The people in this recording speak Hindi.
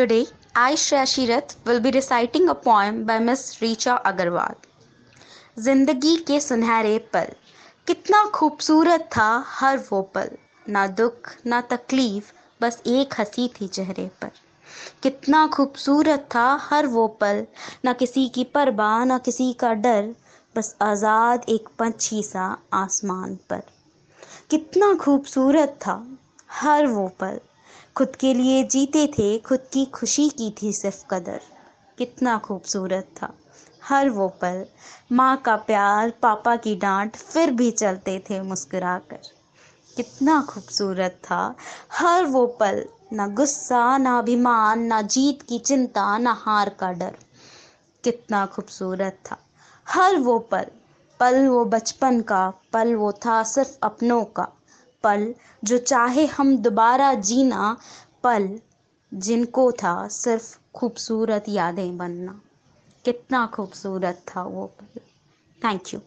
Today, I, Shreya will be reciting a poem by Miss Richa Agarwal. ज़िंदगी के सुनहरे पल। कितना खूबसूरत था हर वो पल। ना दुख ना तकलीफ़ बस एक हँसी थी चेहरे पर। कितना खूबसूरत था हर वो पल। ना किसी की परवाह ना किसी का डर। बस आज़ाद एक पंछी सा आसमान पर। कितना खूबसूरत था हर वो पल। खुद के लिए जीते थे, खुद की खुशी की थी सिर्फ़ कदर। कितना खूबसूरत था। हर वो पल, माँ का प्यार, पापा की डांट, फिर भी चलते थे मुस्कुराकर। कितना खूबसूरत था। हर वो पल, ना गुस्सा, ना अभिमान, ना जीत की चिंता, ना हार का डर। कितना खूबसूरत था। हर वो पल पल वो बचपन का, पल वो था सिर्फ़ अपनों का। पल, जो चाहे हम दोबारा जीना पल, जिनको था सिर्फ़ खूबसूरत यादें बनना। कितना खूबसूरत था वो पल। Thank you